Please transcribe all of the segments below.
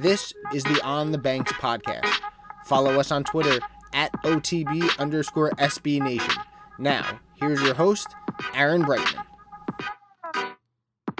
This is the On the Banks podcast. Follow us on Twitter at OTB underscore SB Nation. Now, here's your host, Aaron Breitman.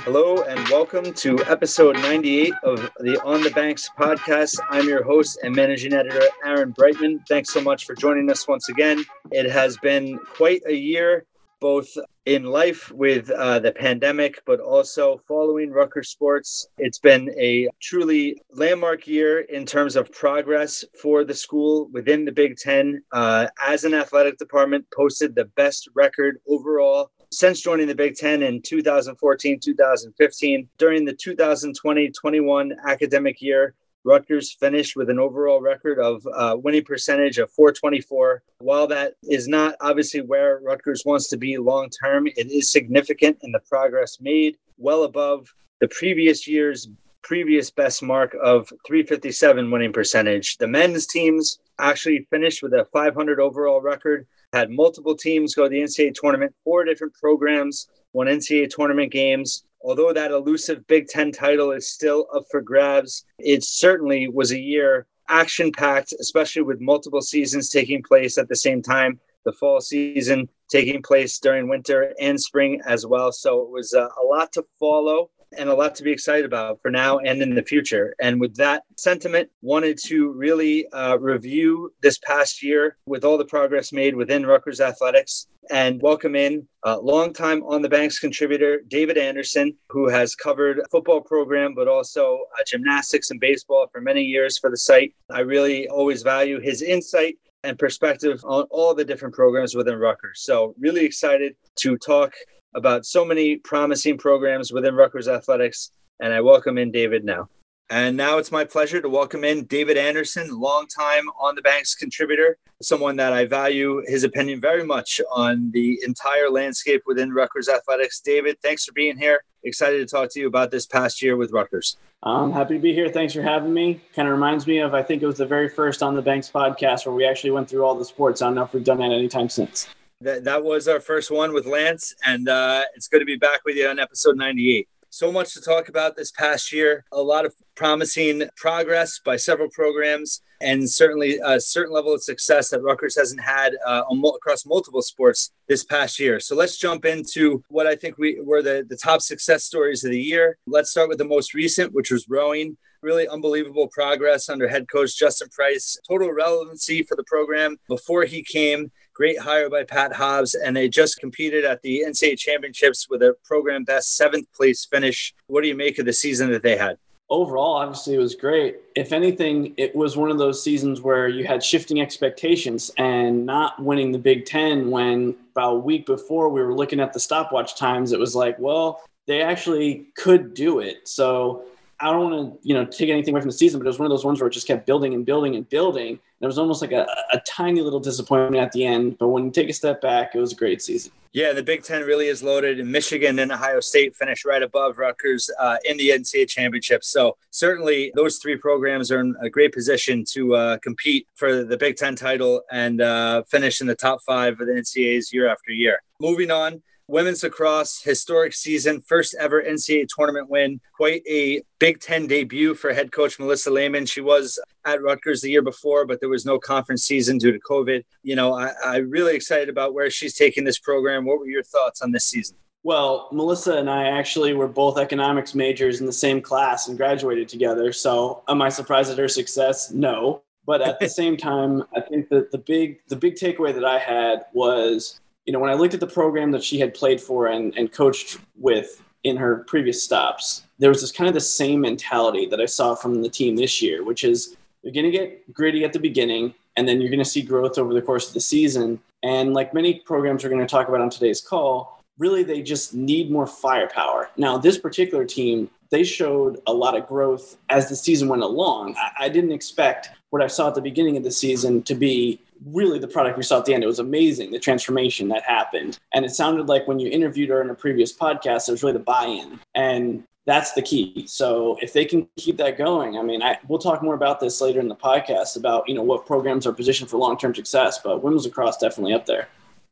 Hello and welcome to episode 98 of the On the Banks podcast. I'm your host and managing editor, Aaron Breitman. Thanks so much for joining us once again. It has been quite a year, both in life with uh, the pandemic, but also following Rutgers sports. It's been a truly landmark year in terms of progress for the school within the Big Ten. Uh, as an athletic department, posted the best record overall since joining the Big Ten in 2014 2015. During the 2020 21 academic year, Rutgers finished with an overall record of uh, winning percentage of 424. While that is not obviously where Rutgers wants to be long term, it is significant in the progress made, well above the previous year's previous best mark of 357 winning percentage. The men's teams actually finished with a 500 overall record, had multiple teams go to the NCAA tournament, four different programs, won NCAA tournament games. Although that elusive Big Ten title is still up for grabs, it certainly was a year action packed, especially with multiple seasons taking place at the same time. The fall season taking place during winter and spring as well. So it was uh, a lot to follow and a lot to be excited about for now and in the future. And with that sentiment, wanted to really uh, review this past year with all the progress made within Rutgers athletics and welcome in a longtime on the banks contributor David Anderson, who has covered football program but also uh, gymnastics and baseball for many years for the site. I really always value his insight and perspective on all the different programs within Rutgers. So really excited to talk about so many promising programs within Rutgers athletics. And I welcome in David now. And now it's my pleasure to welcome in David Anderson, longtime on the banks contributor, someone that I value his opinion very much on the entire landscape within Rutgers athletics. David, thanks for being here. Excited to talk to you about this past year with Rutgers. I'm happy to be here. Thanks for having me. Kind of reminds me of, I think it was the very first On the Banks podcast where we actually went through all the sports. I don't know if we've done that anytime since. That, that was our first one with Lance, and uh, it's good to be back with you on episode 98. So much to talk about this past year. A lot of promising progress by several programs, and certainly a certain level of success that Rutgers hasn't had uh, across multiple sports this past year. So let's jump into what I think we were the, the top success stories of the year. Let's start with the most recent, which was rowing really unbelievable progress under head coach Justin Price. Total relevancy for the program before he came Great hire by Pat Hobbs, and they just competed at the NCAA championships with a program best seventh place finish. What do you make of the season that they had? Overall, obviously, it was great. If anything, it was one of those seasons where you had shifting expectations and not winning the Big Ten when about a week before we were looking at the stopwatch times, it was like, well, they actually could do it. So I don't want to, you know, take anything away from the season, but it was one of those ones where it just kept building and building and building. And it was almost like a, a tiny little disappointment at the end. But when you take a step back, it was a great season. Yeah, the Big Ten really is loaded. And Michigan and Ohio State finished right above Rutgers uh, in the NCAA championship. So certainly those three programs are in a great position to uh, compete for the Big Ten title and uh, finish in the top five of the NCAAs year after year. Moving on, women's lacrosse historic season, first ever NCAA tournament win. Quite a Big Ten debut for head coach Melissa Lehman. She was at Rutgers the year before, but there was no conference season due to COVID. You know, I, I'm really excited about where she's taking this program. What were your thoughts on this season? Well, Melissa and I actually were both economics majors in the same class and graduated together. So, am I surprised at her success? No. But at the same time, I think that the big the big takeaway that I had was you know, when I looked at the program that she had played for and, and coached with in her previous stops, there was this kind of the same mentality that I saw from the team this year, which is you're going to get gritty at the beginning and then you're going to see growth over the course of the season. And like many programs we're going to talk about on today's call, really they just need more firepower. Now, this particular team, they showed a lot of growth as the season went along. I, I didn't expect what I saw at the beginning of the season to be really the product we saw at the end. It was amazing, the transformation that happened. And it sounded like when you interviewed her in a previous podcast, it was really the buy in. And that's the key. So if they can keep that going, I mean, I, we'll talk more about this later in the podcast about, you know, what programs are positioned for long-term success, but women's lacrosse definitely up there.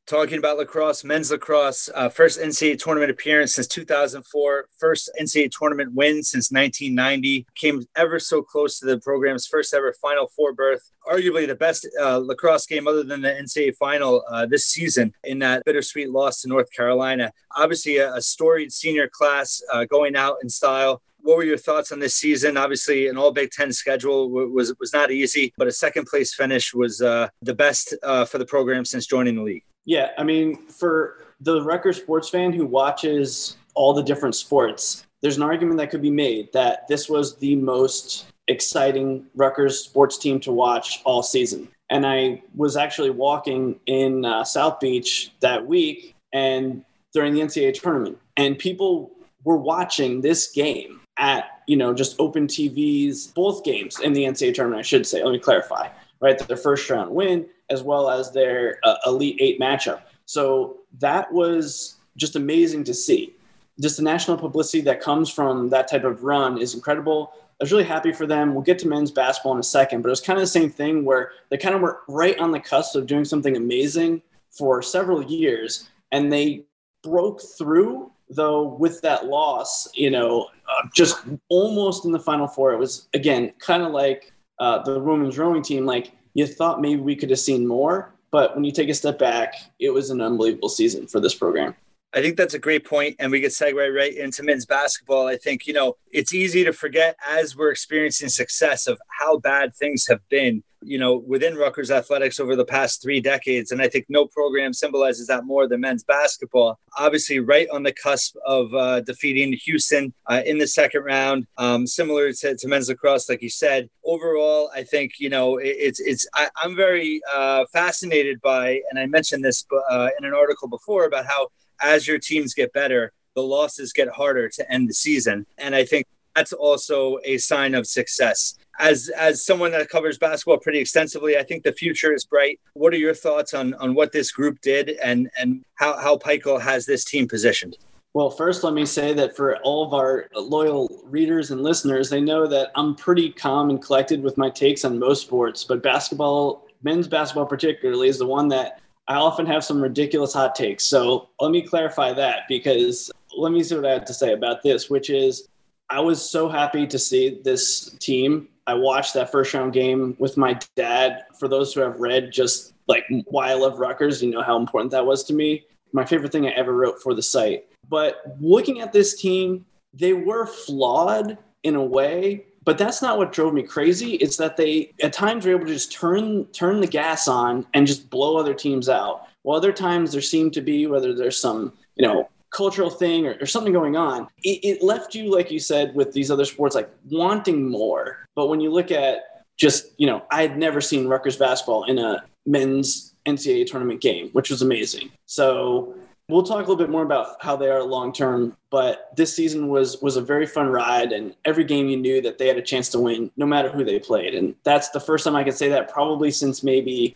Talking about lacrosse, men's lacrosse, uh, first NCAA tournament appearance since 2004, first NCAA tournament win since 1990, came ever so close to the program's first ever Final Four berth. Arguably the best uh, lacrosse game other than the NCAA final uh, this season in that bittersweet loss to North Carolina. Obviously, a, a storied senior class uh, going out in style what were your thoughts on this season? Obviously, an All Big Ten schedule was was not easy, but a second place finish was uh, the best uh, for the program since joining the league. Yeah, I mean, for the Rutgers sports fan who watches all the different sports, there's an argument that could be made that this was the most exciting Rutgers sports team to watch all season. And I was actually walking in uh, South Beach that week and during the NCAA tournament, and people were watching this game at you know just open TVs, both games in the NCAA tournament. I should say. Let me clarify. Right, their first round win as well as their uh, Elite Eight matchup. So that was just amazing to see. Just the national publicity that comes from that type of run is incredible. I was really happy for them. We'll get to men's basketball in a second, but it was kind of the same thing where they kind of were right on the cusp of doing something amazing for several years, and they broke through. Though with that loss, you know, uh, just almost in the final four, it was again kind of like uh, the women's rowing team. Like you thought maybe we could have seen more, but when you take a step back, it was an unbelievable season for this program. I think that's a great point, and we could segue right into men's basketball. I think you know it's easy to forget as we're experiencing success of how bad things have been, you know, within Rutgers athletics over the past three decades. And I think no program symbolizes that more than men's basketball. Obviously, right on the cusp of uh, defeating Houston uh, in the second round, um, similar to, to, men's lacrosse, like you said. Overall, I think you know it, it's it's I, am very uh, fascinated by, and I mentioned this uh, in an article before about how as your teams get better, the losses get harder to end the season. And I think that's also a sign of success. As as someone that covers basketball pretty extensively, I think the future is bright. What are your thoughts on on what this group did and and how how Pikiell has this team positioned? Well, first, let me say that for all of our loyal readers and listeners, they know that I'm pretty calm and collected with my takes on most sports, but basketball, men's basketball particularly, is the one that I often have some ridiculous hot takes. So let me clarify that because let me see what I have to say about this, which is I was so happy to see this team. I watched that first round game with my dad. For those who have read just like why I love Rutgers, you know how important that was to me. My favorite thing I ever wrote for the site. But looking at this team, they were flawed in a way, but that's not what drove me crazy. It's that they at times were able to just turn turn the gas on and just blow other teams out. While other times there seemed to be whether there's some you know cultural thing or, or something going on, it, it left you like you said with these other sports like wanting more. But when you look at just you know, I had never seen Rutgers basketball in a men's NCAA tournament game, which was amazing. So We'll talk a little bit more about how they are long term, but this season was was a very fun ride, and every game you knew that they had a chance to win, no matter who they played. And that's the first time I could say that probably since maybe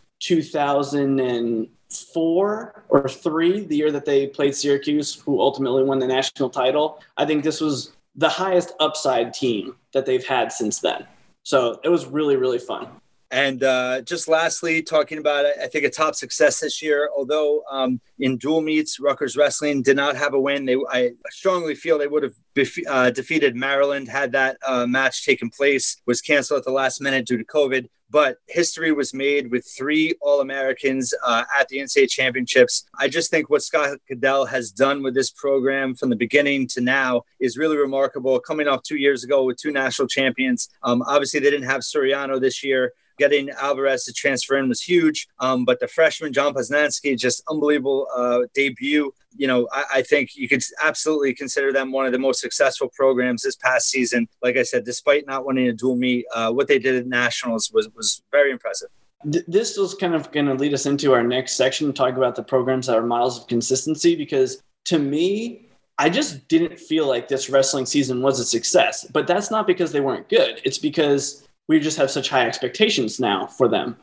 2004 or three, the year that they played Syracuse, who ultimately won the national title. I think this was the highest upside team that they've had since then. So it was really really fun. And uh, just lastly, talking about I think a top success this year. Although um, in dual meets, Rutgers wrestling did not have a win. They I strongly feel they would have uh, defeated Maryland had that uh, match taken place. Was canceled at the last minute due to COVID. But history was made with three All Americans uh, at the NCAA championships. I just think what Scott Goodale has done with this program from the beginning to now is really remarkable. Coming off two years ago with two national champions. Um, obviously, they didn't have Suriano this year getting Alvarez to transfer in was huge. Um, but the freshman John Poznanski, just unbelievable uh, debut. You know, I, I, think you could absolutely consider them one of the most successful programs this past season. Like I said, despite not winning a dual meet, uh, what they did at nationals was was very impressive. This is kind of going to lead us into our next section, talk about the programs that are models of consistency. Because to me, I just didn't feel like this wrestling season was a success. But that's not because they weren't good. It's because we just have such high expectations now for them.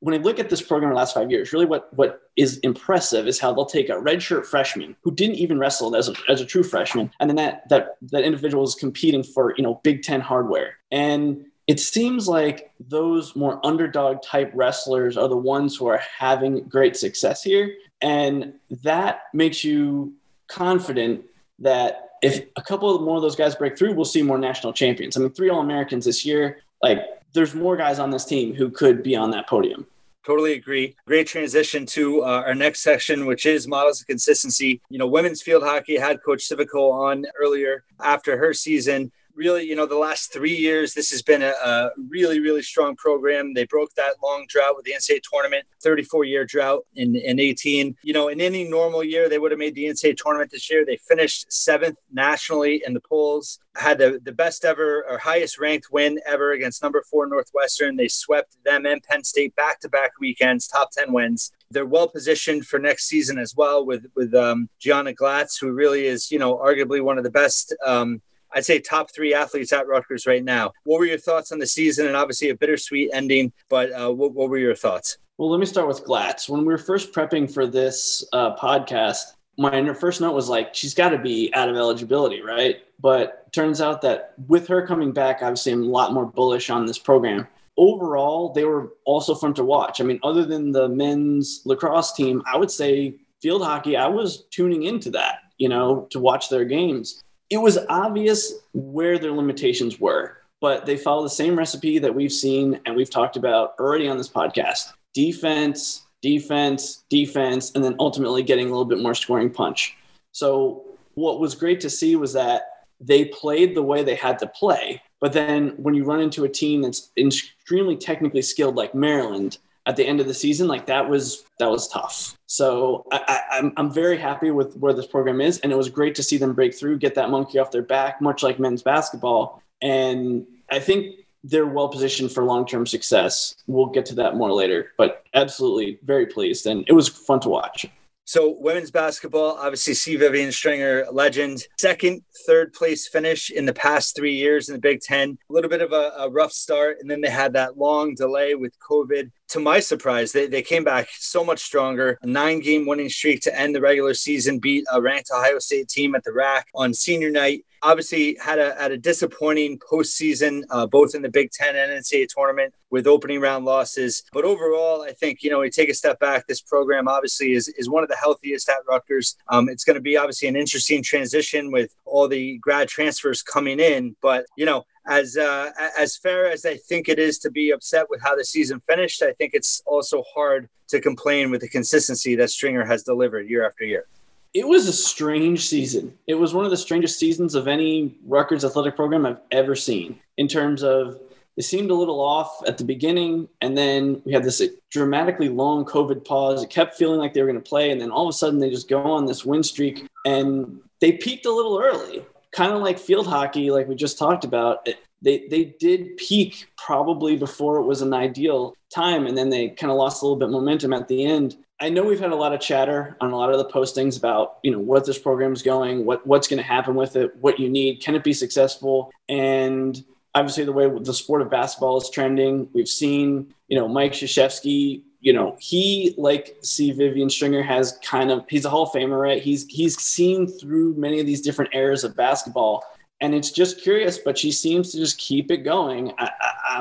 When I look at this program in the last five years, really what, what is impressive is how they'll take a redshirt freshman who didn't even wrestle as a, as a true freshman, and then that, that, that individual is competing for you know Big Ten hardware. And it seems like those more underdog type wrestlers are the ones who are having great success here And that makes you confident that if a couple more of those guys break through, we'll see more national champions. I mean, three All Americans this year. Like, there's more guys on this team who could be on that podium. Totally agree. Great transition to uh, our next section, which is models of consistency. You know, women's field hockey had Coach Civico on earlier after her season really, you know, the last three years, this has been a, a, really, really strong program. They broke that long drought with the NCAA tournament, 34 year drought in, in 18. You know, in any normal year, they would have made the NCAA tournament this year. They finished seventh nationally in the polls, had the, the best ever or highest ranked win ever against number four Northwestern. They swept them and Penn State back to back weekends, top 10 wins they're well positioned for next season as well with with um, Gianna Glatz, who really is you know arguably one of the best um, I'd say top three athletes at Rutgers right now. What were your thoughts on the season and obviously a bittersweet ending, but uh, what, what, were your thoughts? Well, let me start with Glatz. When we were first prepping for this uh, podcast, my first note was like, she's got to be out of eligibility, right? But turns out that with her coming back, obviously, I'm a lot more bullish on this program. Overall, they were also fun to watch. I mean, other than the men's lacrosse team, I would say field hockey, I was tuning into that, you know, to watch their games it was obvious where their limitations were, but they follow the same recipe that we've seen and we've talked about already on this podcast defense, defense, defense, and then ultimately getting a little bit more scoring punch. So, what was great to see was that they played the way they had to play. But then when you run into a team that's extremely technically skilled like Maryland, at the end of the season, like that was that was tough. So I, am I'm, I'm very happy with where this program is, and it was great to see them break through, get that monkey off their back, much like men's basketball. And I think they're well positioned for long term success. We'll get to that more later, but absolutely very pleased, and it was fun to watch. So women's basketball, obviously, C. Vivian Stringer, legend. Second, third place finish in the past three years in the Big Ten. A little bit of a, a rough start, and then they had that long delay with COVID to my surprise, they, they came back so much stronger. A nine game winning streak to end the regular season, beat a ranked Ohio State team at the RAC on senior night. Obviously, had a, had a disappointing postseason, uh, both in the Big Ten and NCAA tournament with opening round losses. But overall, I think, you know, we take a step back. This program obviously is, is one of the healthiest at Rutgers. Um, it's going to be obviously an interesting transition with all the grad transfers coming in. But, you know, as uh, as fair as I think it is to be upset with how the season finished, I think it's also hard to complain with the consistency that Stringer has delivered year after year. It was a strange season. It was one of the strangest seasons of any Rutgers athletic program I've ever seen. In terms of it seemed a little off at the beginning, and then we had this dramatically long COVID pause. It kept feeling like they were going to play, and then all of a sudden they just go on this win streak, and they peaked a little early kind of like field hockey, like we just talked about, they they did peak probably before it was an ideal time, and then they kind of lost a little bit momentum at the end. I know we've had a lot of chatter on a lot of the postings about you know what this program is going, what what's going to happen with it, what you need, can it be successful, and obviously the way the sport of basketball is trending. We've seen you know Mike Krzyzewski you know, he like C. Vivian Stringer has kind of he's a Hall of Famer, right? He's he's seen through many of these different eras of basketball, and it's just curious. But she seems to just keep it going. I, am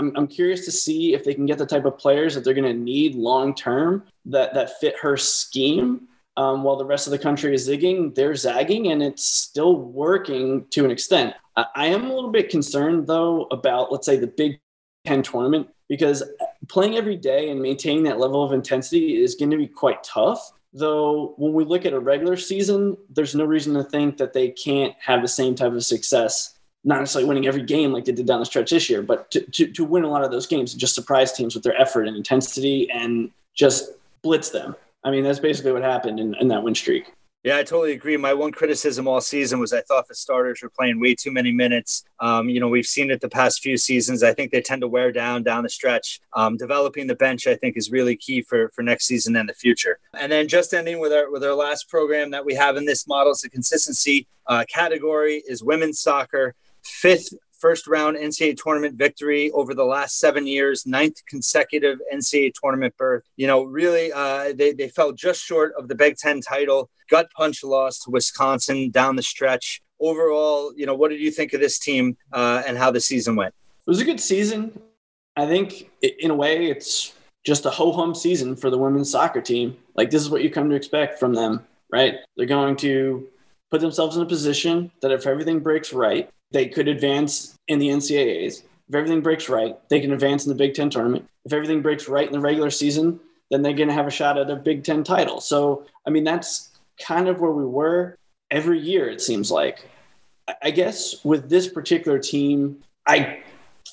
I'm, I'm curious to see if they can get the type of players that they're going to need long term that that fit her scheme. Um, while the rest of the country is zigging, they're zagging, and it's still working to an extent. I, I am a little bit concerned though about let's say the Big Ten tournament because playing every day and maintaining that level of intensity is going to be quite tough. Though, when we look at a regular season, there's no reason to think that they can't have the same type of success. Not necessarily winning every game like they did down the stretch this year, but to, to, to win a lot of those games and just surprise teams with their effort and intensity and just blitz them. I mean, that's basically what happened in, in that win streak. Yeah, I totally agree. My one criticism all season was I thought the starters were playing way too many minutes. Um, you know, we've seen it the past few seasons. I think they tend to wear down down the stretch. Um, developing the bench, I think, is really key for for next season and the future. And then just ending with our with our last program that we have in this models of consistency uh, category is women's soccer. Fifth first round NCAA tournament victory over the last seven years, ninth consecutive NCAA tournament berth. You know, really, uh, they, they fell just short of the Big Ten title. Gut punch loss to Wisconsin down the stretch. Overall, you know, what did you think of this team uh, and how the season went? It was a good season. I think, in a way, it's just a ho hum season for the women's soccer team. Like, this is what you come to expect from them, right? They're going to put themselves in a position that if everything breaks right, they could advance in the NCAAs. If everything breaks right, they can advance in the Big Ten tournament. If everything breaks right in the regular season, then they're going to have a shot at a Big Ten title. So, I mean, that's kind of where we were every year, it seems like. I guess with this particular team, I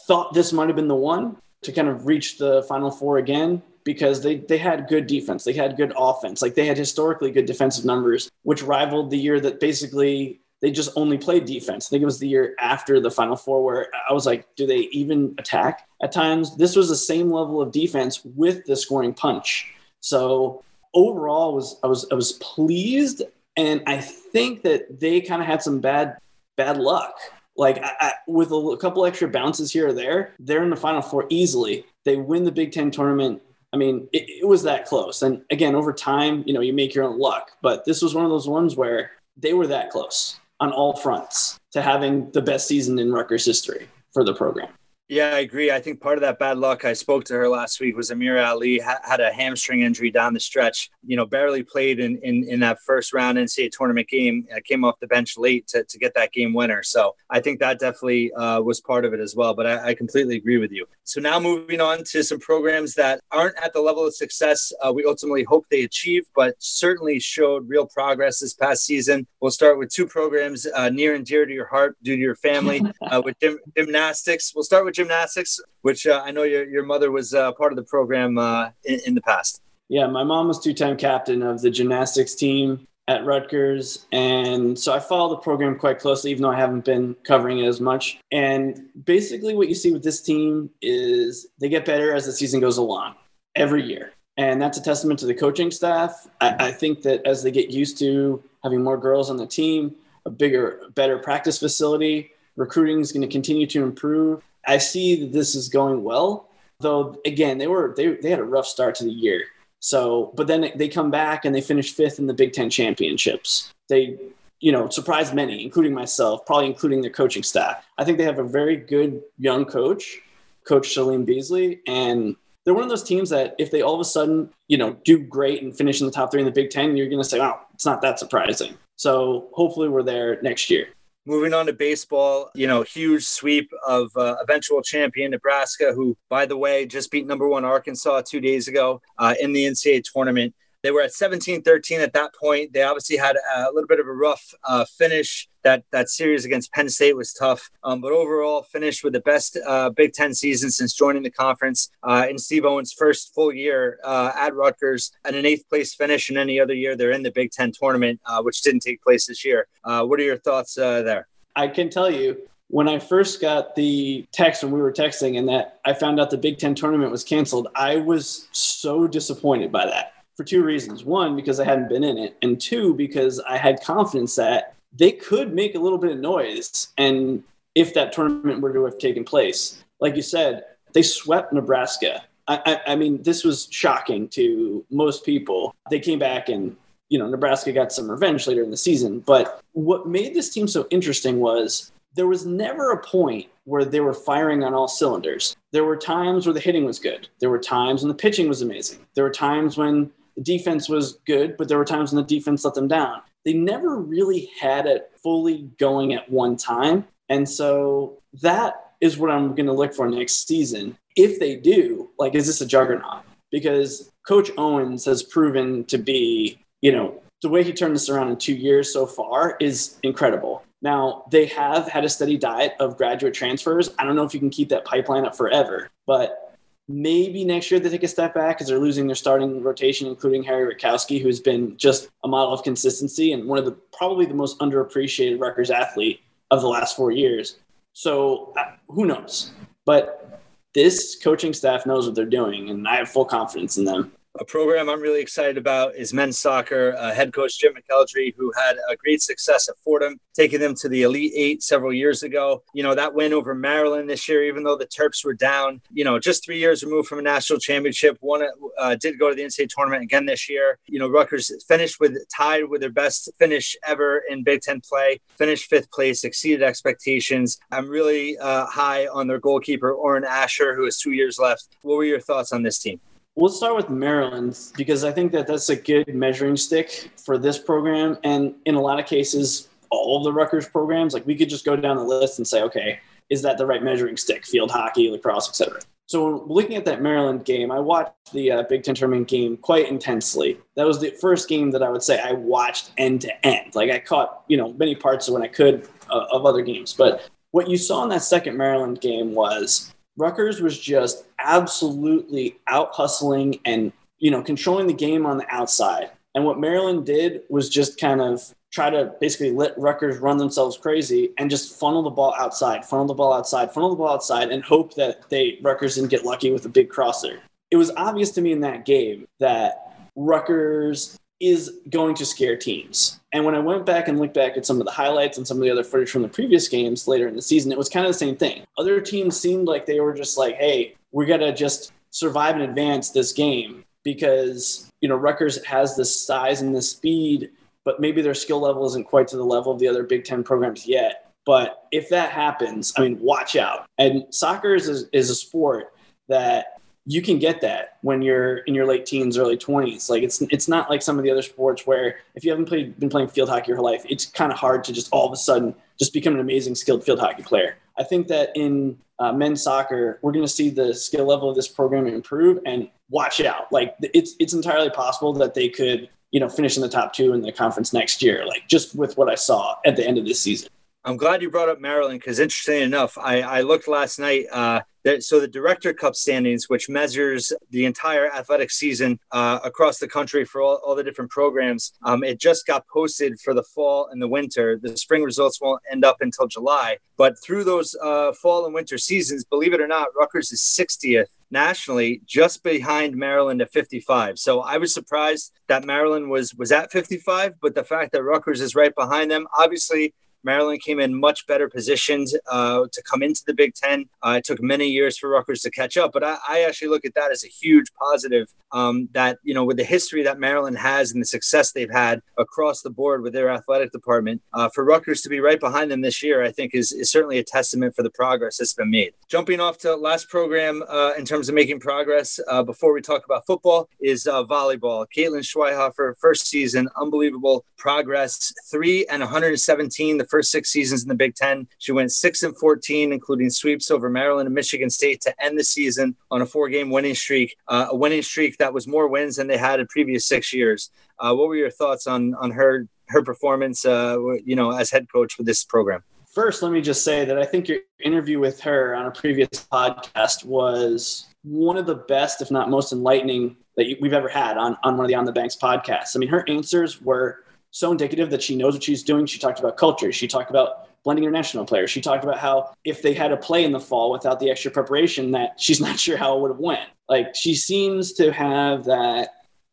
thought this might have been the one to kind of reach the Final Four again because they, they had good defense. They had good offense. Like they had historically good defensive numbers, which rivaled the year that basically they just only played defense. I think it was the year after the Final Four where I was like, do they even attack at times? This was the same level of defense with the scoring punch. So overall, was I was I was pleased, and I think that they kind of had some bad bad luck. Like I, I, with a, a couple extra bounces here or there, they're in the Final Four easily. They win the Big Ten tournament. I mean, it, it was that close. And again, over time, you know, you make your own luck. But this was one of those ones where they were that close on all fronts to having the best season in Rutgers history for the program. Yeah, I agree. I think part of that bad luck, I spoke to her last week, was Amirah Ali ha- had a hamstring injury down the stretch. You know, barely played in, in, in that first round NCAA tournament game. I came off the bench late to, to get that game winner. So I think that definitely uh, was part of it as well. But I, I, completely agree with you. So now moving on to some programs that aren't at the level of success uh, we ultimately hope they achieve, but certainly showed real progress this past season. We'll start with two programs uh, near and dear to your heart due to your family uh, with gym- gymnastics. We'll start with gymnastics, which uh, I know your, your mother was uh, part of the program uh, in, in, the past. Yeah, my mom was two time captain of the gymnastics team at Rutgers. And so I follow the program quite closely, even though I haven't been covering it as much. And basically, what you see with this team is they get better as the season goes along every year. And that's a testament to the coaching staff. I, I think that as they get used to having more girls on the team, a bigger, better practice facility, recruiting is going to continue to improve. I see that this is going well, though. Again, they were they they had a rough start to the year. So, but then they come back and they finish fifth in the Big Ten championships. They, you know, surprised many, including myself, probably including their coaching staff. I think they have a very good young coach, Coach Shalene Beasley, and they're one of those teams that if they all of a sudden, you know, do great and finish in the top three in the Big Ten, you're going to say, "Oh, it's not that surprising." So hopefully, we're there next year. Moving on to baseball, you know, huge sweep of uh, eventual champion Nebraska, who, by the way, just beat number one Arkansas two days ago uh, in the NCAA tournament. They were at 17 13 at that point. They obviously had a little bit of a rough uh, finish. That, that series against Penn State was tough, um, but overall finished with the best uh, Big Ten season since joining the conference uh, in Steve Owens' first full year uh, at Rutgers, and an eighth place finish. in any other year they're in the Big Ten tournament, uh, which didn't take place this year. Uh, what are your thoughts there? I can tell you when I first got the text when we were texting and that I found out the Big Ten tournament was canceled, I was so disappointed by that for two reasons. One, because I hadn't been in it, and two, because I had confidence that they could make a little bit of noise. And if that tournament were to have taken place, like you said, they swept Nebraska. I, I, I mean, this was shocking to most people. They came back and you know Nebraska got some revenge later in the season. But what made this team so interesting was there was never a point where they were firing on all cylinders. There were times where the hitting was good. There were times when the pitching was amazing. There were times when the defense was good, but there were times when the defense let them down. They never really had it fully going at one time. And so that is what I'm going to look for next season. If they do, like, is this a juggernaut? Because Coach Owens has proven to be, you know, the way he turned this around in two years so far is incredible. Now, they have had a steady diet of graduate transfers. I don't know if you can keep that pipeline up forever, but Maybe next year they take a step back because they're losing their starting rotation, including Harry Rutkowski, who's been just a model of consistency and one of the probably the most underappreciated Rutgers athlete of the last four years. So uh, who knows? But this coaching staff knows what they're doing, and I have full confidence in them a program I'm really excited about is men's soccer. Uh, head coach Jim McElderry, who had a great success at Fordham, taking them to the Elite Eight several years ago. You know, that win over Maryland this year, even though the Terps were down, you know, just three years removed from a national championship. One uh, did go to the NCAA tournament again this year. You know, Rutgers finished with tied with their best finish ever in Big Ten play, finished fifth place, exceeded expectations. I'm really uh, high on their goalkeeper, Orrin Asher, who has two years left. What were your thoughts on this team? We'll start with Maryland because I think that that's a good measuring stick for this program. And in a lot of cases, all of the Rutgers programs, like we could just go down the list and say, okay, is that the right measuring stick? Field hockey, lacrosse, etc. So looking at that Maryland game, I watched the uh, Big Ten tournament game quite intensely. That was the first game that I would say I watched end to end. Like I caught, you know, many parts of when I could uh, of other games. But what you saw in that second Maryland game was Rutgers was just absolutely out hustling and you know controlling the game on the outside. And what Maryland did was just kind of try to basically let Rutgers run themselves crazy and just funnel the ball outside, funnel the ball outside, funnel the ball outside, and hope that they Rutgers didn't get lucky with a big crosser. It was obvious to me in that game that Rutgers is going to scare teams. And when I went back and looked back at some of the highlights and some of the other footage from the previous games later in the season, it was kind of the same thing. Other teams seemed like they were just like, hey, we got to just survive and advance this game because, you know, Rutgers has this size and this speed, but maybe their skill level isn't quite to the level of the other Big Ten programs yet. But if that happens, I mean, watch out. And soccer is a, is a sport that you can get that when you're in your late teens, early 20s. Like it's it's not like some of the other sports where if you haven't played been playing field hockey your whole life, it's kind of hard to just all of a sudden just become an amazing skilled field hockey player. I think that in uh, men's soccer, we're going to see the skill level of this program improve and watch out. Like it's it's entirely possible that they could you know finish in the top two in the conference next year. Like just with what I saw at the end of this season. I'm glad you brought up Maryland because, interesting enough, I, I looked last night. Uh, that, so the Director Cup standings, which measures the entire athletic season uh, across the country for all, all the different programs, um, it just got posted for the fall and the winter. The spring results won't end up until July, but through those uh, fall and winter seasons, believe it or not, Rutgers is 60th nationally, just behind Maryland at 55. So I was surprised that Maryland was was at 55, but the fact that Rutgers is right behind them, obviously Maryland came in much better positioned uh, to come into the Big Ten. Uh, it took many years for Rutgers to catch up, but I, I actually look at that as a huge positive. Um, that you know, with the history that Maryland has and the success they've had across the board with their athletic department, uh, for Rutgers to be right behind them this year, I think is, is certainly a testament for the progress that's been made. Jumping off to last program uh, in terms of making progress uh, before we talk about football is uh, volleyball. Caitlin Schweihofer, first season, unbelievable progress, three and 117 the first first six seasons in the Big Ten. She went six and 14, including sweeps over Maryland and Michigan State to end the season on a four game winning streak, uh, a winning streak that was more wins than they had in previous six years. Uh, what were your thoughts on, on her, her performance, uh, you know, as head coach for this program? First, let me just say that I think your interview with her on a previous podcast was one of the best, if not most enlightening, that we've ever had on, on one of the On the Banks podcasts. I mean, her answers were so indicative that she knows what she's doing. She talked about culture. She talked about blending international players. She talked about how if they had to play in the fall without the extra preparation, that she's not sure how it would have went. Like she seems to have that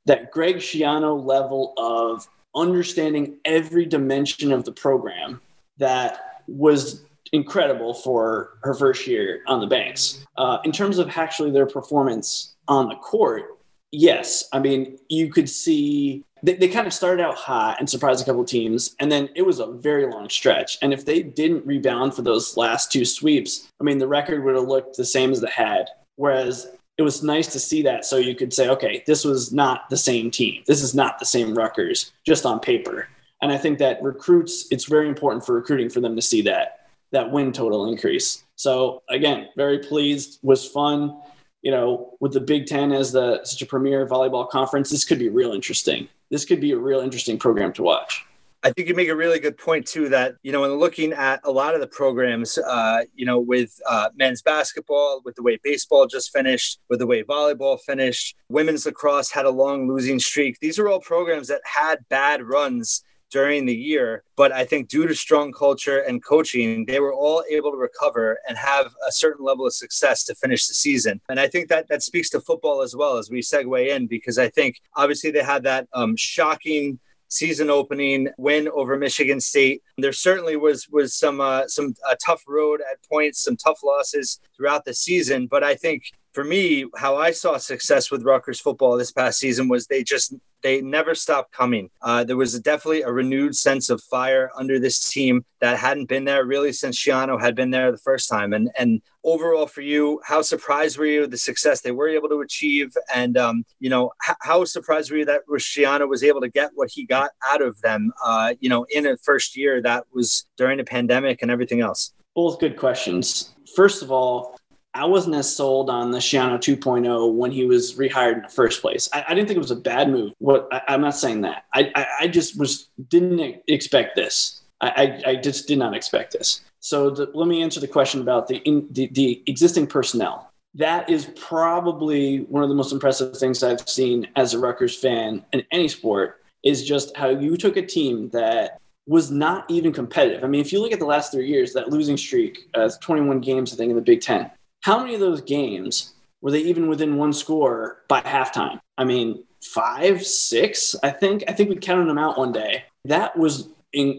that Greg Schiano level of understanding every dimension of the program that was incredible for her first year on the banks. Uh, in terms of actually their performance on the court, yes, I mean you could see they, they kind of started out hot and surprised a couple teams, and then it was a very long stretch. And if they didn't rebound for those last two sweeps, I mean, the record would have looked the same as the had. Whereas it was nice to see that, so you could say, okay, this was not the same team. This is not the same Rutgers, just on paper. And I think that recruits, it's very important for recruiting for them to see that that win total increase. So again, very pleased. Was fun you know, with the Big Ten as the such a premier volleyball conference, this could be real interesting this could be a real interesting program to watch. I think you make a really good point too. That you know, in looking at a lot of the programs, uh, you know, with uh, men's basketball, with the way baseball just finished, with the way volleyball finished, women's lacrosse had a long losing streak. These are all programs that had bad runs during the year. But I think due to strong culture and coaching, they were all able to recover and have a certain level of success to finish the season. And I think that that speaks to football as well as we segue in, because I think obviously they had that um, shocking season opening win over Michigan State. There certainly was was some uh, some uh, tough road at points, some tough losses throughout the season. But I think for me, how I saw success with Rutgers football this past season was they just they never stopped coming. Uh, there was definitely a renewed sense of fire under this team that hadn't been there really since Schiano had been there the first time. And and overall for you, how surprised were you the success they were able to achieve? And um, you know, h- how surprised were you that Schiano was able to get what he got out of them? Uh, you know, in a first year that was during the pandemic and everything else. Both good questions. First of all, I wasn't as sold on the Schiano 2.0 when he was rehired in the first place. I, I didn't think it was a bad move. What I, am not saying that. I, I, I, just was didn't expect this. I, I, just did not expect this. So the, let me answer the question about the, in, the the existing personnel. That is probably one of the most impressive things I've seen as a Rutgers fan in any sport. Is just how you took a team that was not even competitive. I mean, if you look at the last three years, that losing streak, uh, 21 games, I think, in the Big Ten, how many of those games were they even within one score by halftime? I mean, five, six, I think. I think we counted them out one day. That was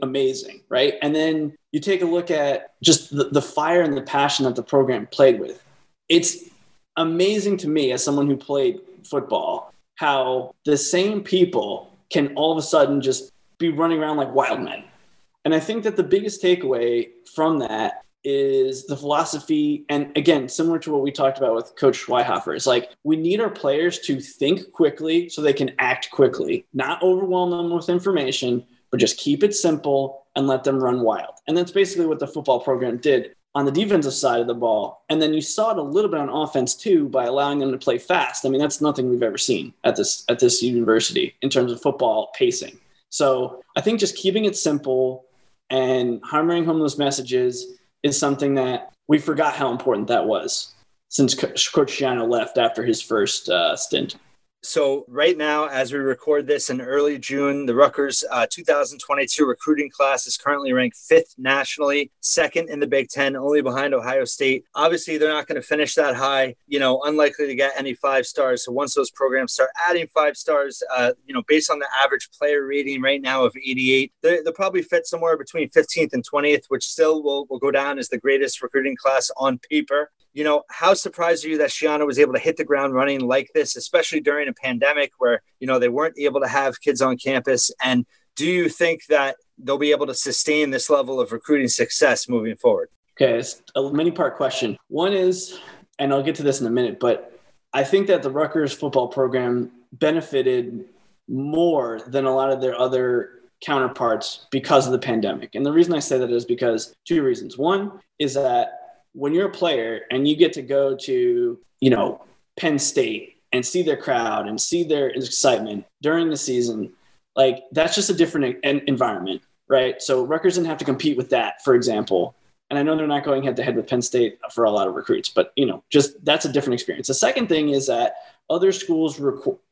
amazing, right? And then you take a look at just the, the fire and the passion that the program played with. It's amazing to me as someone who played football how the same people can all of a sudden just be running around like wild men. And I think that the biggest takeaway from that is the philosophy. And again, similar to what we talked about with Coach Schweihofer, is like we need our players to think quickly so they can act quickly, not overwhelm them with information, but just keep it simple and let them run wild. And that's basically what the football program did on the defensive side of the ball. And then you saw it a little bit on offense too by allowing them to play fast. I mean, that's nothing we've ever seen at this at this university in terms of football pacing. So I think just keeping it simple and hammering home those messages is something that we forgot how important that was since Coach left after his first uh, stint. So, right now, as we record this in early June, the Rutgers uh, 2022 recruiting class is currently ranked fifth nationally, second in the Big Ten, only behind Ohio State. Obviously, they're not going to finish that high, you know, unlikely to get any five stars. So, once those programs start adding five stars, uh, you know, based on the average player rating right now of 88, they'll probably fit somewhere between 15th and 20th, which still will, will go down as the greatest recruiting class on paper you know, how surprised are you that Schiano was able to hit the ground running like this, especially during a pandemic where, you know, they weren't able to have kids on campus? And do you think that they'll be able to sustain this level of recruiting success moving forward? Okay, it's a many part question. One is, and I'll get to this in a minute, but I think that the Rutgers football program benefited more than a lot of their other counterparts because of the pandemic. And the reason I say that is because two reasons. One is that when you're a player and you get to go to, you know, Penn State and see their crowd and see their excitement during the season, like that's just a different environment, right? So Rutgers didn't have to compete with that, for example. And I know they're not going head to head with Penn State for a lot of recruits, but you know, just that's a different experience. The second thing is that other schools,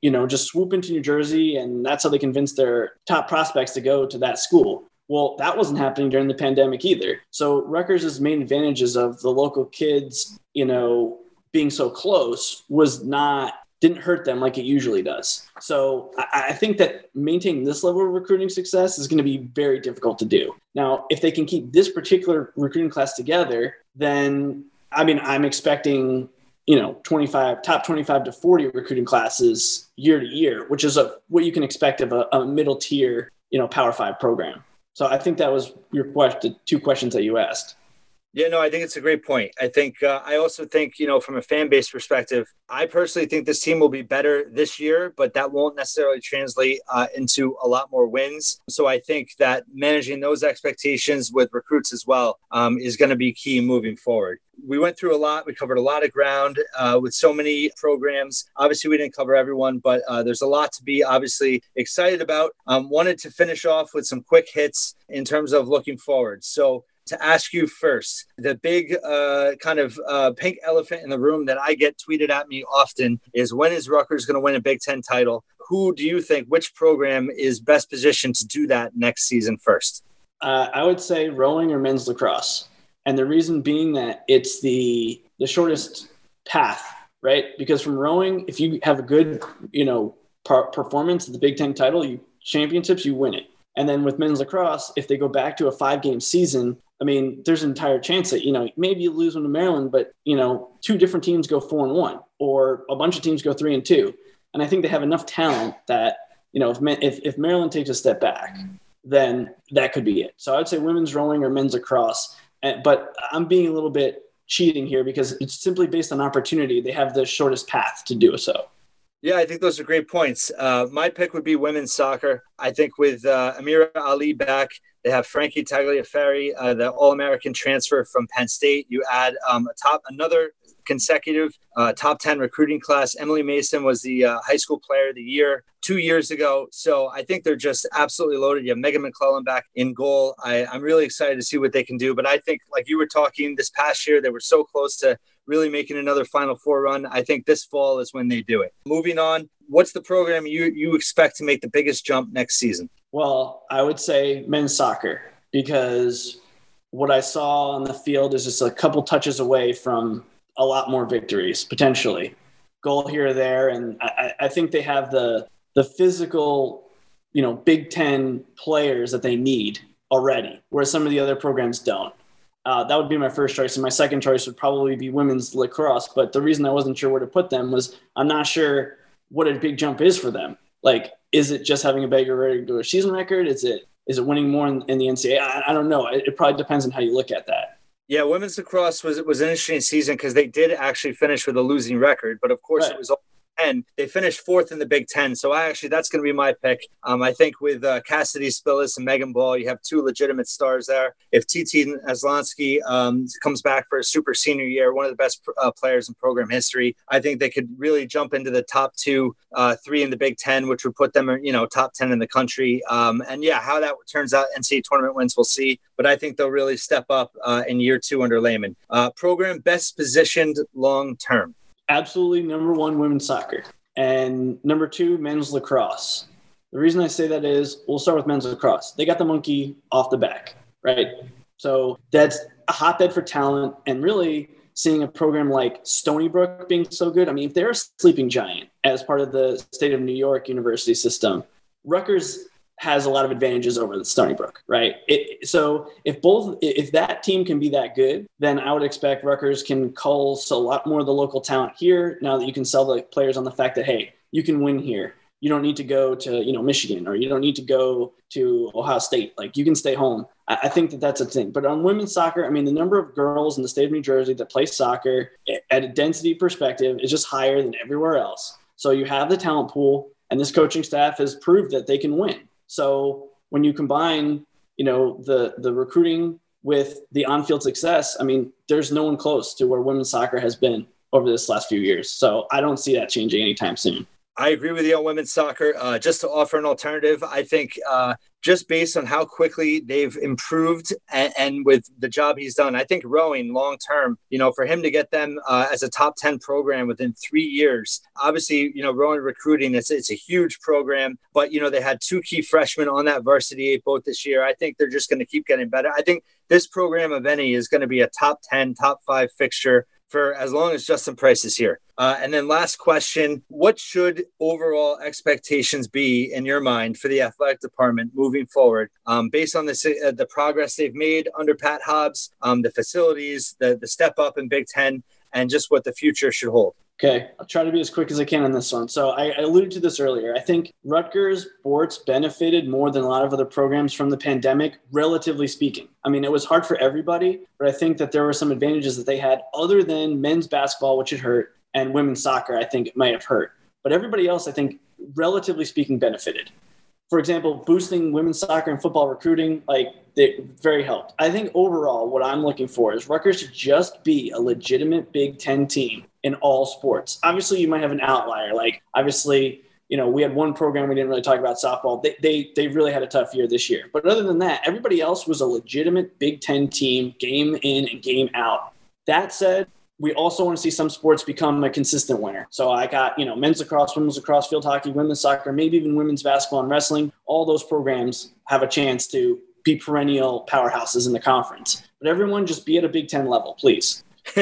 you know, just swoop into New Jersey, and that's how they convince their top prospects to go to that school. Well, that wasn't happening during the pandemic either. So Rutgers' main advantages of the local kids, you know, being so close was not didn't hurt them like it usually does. So I, I, think that maintaining this level of recruiting success is going to be very difficult to do. Now, if they can keep this particular recruiting class together, then I mean, I'm expecting you know 25 top 25 to 40 recruiting classes year to year, which is a, what you can expect of a, a middle tier you know Power Five program. So I think that was your question, two questions that you asked. Yeah, no, I think it's a great point. I think uh, I also think you know from a fan base perspective, I personally think this team will be better this year, but that won't necessarily translate uh, into a lot more wins. So I think that managing those expectations with recruits as well um, is going to be key moving forward. We went through a lot. We covered a lot of ground uh, with so many programs. Obviously, we didn't cover everyone, but uh, there's a lot to be obviously excited about. Um, wanted to finish off with some quick hits in terms of looking forward. So to ask you first the big uh, kind of uh, pink elephant in the room that I get tweeted at me often is when is Rutgers going to win a Big Ten title? Who do you think, which program is best positioned to do that next season first? Uh, I would say rowing or men's lacrosse. And the reason being that it's the, the shortest path, right? Because from rowing, if you have a good, you know, par- performance at the Big Ten title, you championships, you win it. And then with men's lacrosse, if they go back to a five game season, I mean, there's an entire chance that, you know, maybe you lose one to Maryland, but, you know, two different teams go four and one, or a bunch of teams go three and two. And I think they have enough talent that you know, if, if, if Maryland takes a step back, then that could be it. So I'd say women's rowing or men's lacrosse. But I'm being a little bit cheating here because it's simply based on opportunity. They have the shortest path to do so. Yeah, I think those are great points. Uh, my pick would be women's soccer. I think with uh, Amirah Ali back, they have Frankie Tagliaferri, uh, the All-American transfer from Penn State. You add um, a top another consecutive uh, top 10 recruiting class. Emily Mason was the uh, high school player of the year two years ago. So I think they're just absolutely loaded. You have Meagan McClelland back in goal. I, I'm really excited to see what they can do. But I think, like you were talking this past year, they were so close to really making another Final Four run. I think this fall is when they do it. Moving on, what's the program you, you expect to make the biggest jump next season? Well, I would say men's soccer because what I saw on the field is just a couple touches away from a lot more victories potentially. Goal here or there, and I, I think they have the the physical, you know, Big Ten players that they need already, whereas some of the other programs don't. Uh, that would be my first choice, and my second choice would probably be women's lacrosse. But the reason I wasn't sure where to put them was I'm not sure what a big jump is for them. Like, is it just having a bigger regular season record? Is it is it winning more in, in the NCAA? I, I don't know. It, it probably depends on how you look at that. Yeah, women's lacrosse was was an interesting season because they did actually finish with a losing record, but of course right. it was all 10. They finished fourth in the Big Ten. So I actually, that's going to be my pick. Um, I think with uh, Cassidy Spilis and Megan Ball, you have two legitimate stars there. If TT Aslansky um, comes back for a super senior year, one of the best uh, players in program history, I think they could really jump into the top two, uh, three in the Big Ten, which would put them, you know, top 10 in the country. Um, and yeah, how that turns out, NCAA tournament wins, we'll see. But I think they'll really step up uh, in year two under Lehman. Uh, program best positioned long term absolutely number one women's soccer and number two men's lacrosse. The reason i say that is we'll start with men's lacrosse. They got the monkey off the back right? So that's a hotbed for talent and really seeing a program like stony brook being so good i mean if they're a sleeping giant as part of the state of new york university system rutgers has a lot of advantages over the Stony Brook, right? It, so if both if that team can be that good, then I would expect Rutgers can cull a lot more of the local talent here. Now that you can sell the players on the fact that hey, you can win here. You don't need to go to you know Michigan or you don't need to go to Ohio State. Like you can stay home. I, I think that that's a thing. But on women's soccer, I mean, the number of girls in the state of New Jersey that play soccer at a density perspective is just higher than everywhere else. So you have the talent pool, and this coaching staff has proved that they can win. So when you combine, you know, the the recruiting with the on-field success, I mean, there's no one close to where women's soccer has been over this last few years. So I don't see that changing anytime soon. I agree with you on women's soccer. Uh, just to offer an alternative, I think uh, just based on how quickly they've improved and, and, with the job he's done, I think rowing long term, you know, for him to get them uh, as a top 10 program within three years, obviously, you know, rowing recruiting, it's, it's a huge program, but, you know, they had two key freshmen on that varsity eight boat this year. I think they're just going to keep getting better. I think this program of any is going to be a top 10, top five fixture for as long as Justin Price is here. Uh, and then last question, what should overall expectations be in your mind for the athletic department moving forward um, based on the, uh, the progress they've made under Pat Hobbs, um, the facilities, the, the step up in Big Ten, and just what the future should hold? Okay, I'll try to be as quick as I can on this one. So I, I, alluded to this earlier. I think Rutgers sports benefited more than a lot of other programs from the pandemic, relatively speaking. I mean, it was hard for everybody, but I think that there were some advantages that they had other than men's basketball, which it hurt, and women's soccer, I think it might have hurt. But everybody else, I think, relatively speaking, benefited. For example, boosting women's soccer and football recruiting, like they very helped. I think overall, what I'm looking for is Rutgers to just be a legitimate Big Ten team in all sports. Obviously, you might have an outlier. Like obviously, you know, we had one program we didn't really talk about softball. They they they really had a tough year this year. But other than that, everybody else was a legitimate Big Ten team, game in and game out. That said, we also want to see some sports become a consistent winner. So I got, you know, men's lacrosse, women's lacrosse, field hockey, women's soccer, maybe even women's basketball and wrestling. All those programs have a chance to be perennial powerhouses in the conference. But everyone just be at a Big Ten level, please.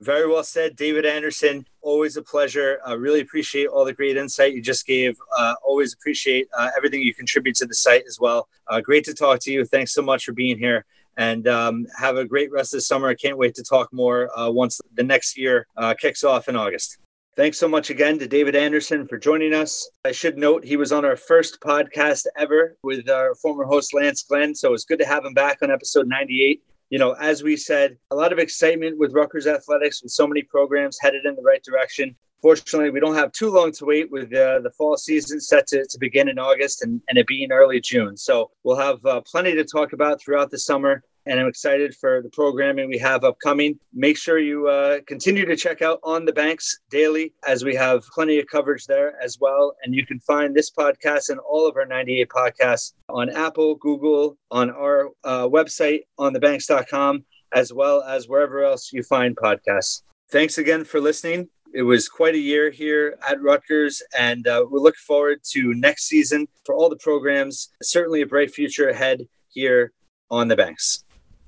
Very well said, David Anderson. Always a pleasure. I uh, really appreciate all the great insight you just gave. Uh, always appreciate uh, everything you contribute to the site as well. Uh, great to talk to you. Thanks so much for being here. And um, have a great rest of the summer. I can't wait to talk more uh, once the next year uh, kicks off in August. Thanks so much again to David Anderson for joining us. I should note he was on our first podcast ever with our former host Lance Glenn, so it's good to have him back on episode 98. You know, as we said, a lot of excitement with Rutgers athletics with so many programs headed in the right direction. Fortunately, we don't have too long to wait with uh, the fall season set to, to begin in August and, and it being early June. So we'll have uh, plenty to talk about throughout the summer and I'm excited for the programming we have upcoming. Make sure you uh, continue to check out On the Banks daily as we have plenty of coverage there as well. And you can find this podcast and all of our 98 podcasts on Apple, Google, on our uh, website, onthebanks.com, as well as wherever else you find podcasts. Thanks again for listening. It was quite a year here at Rutgers, and uh, we look forward to next season for all the programs. Certainly a bright future ahead here on the banks.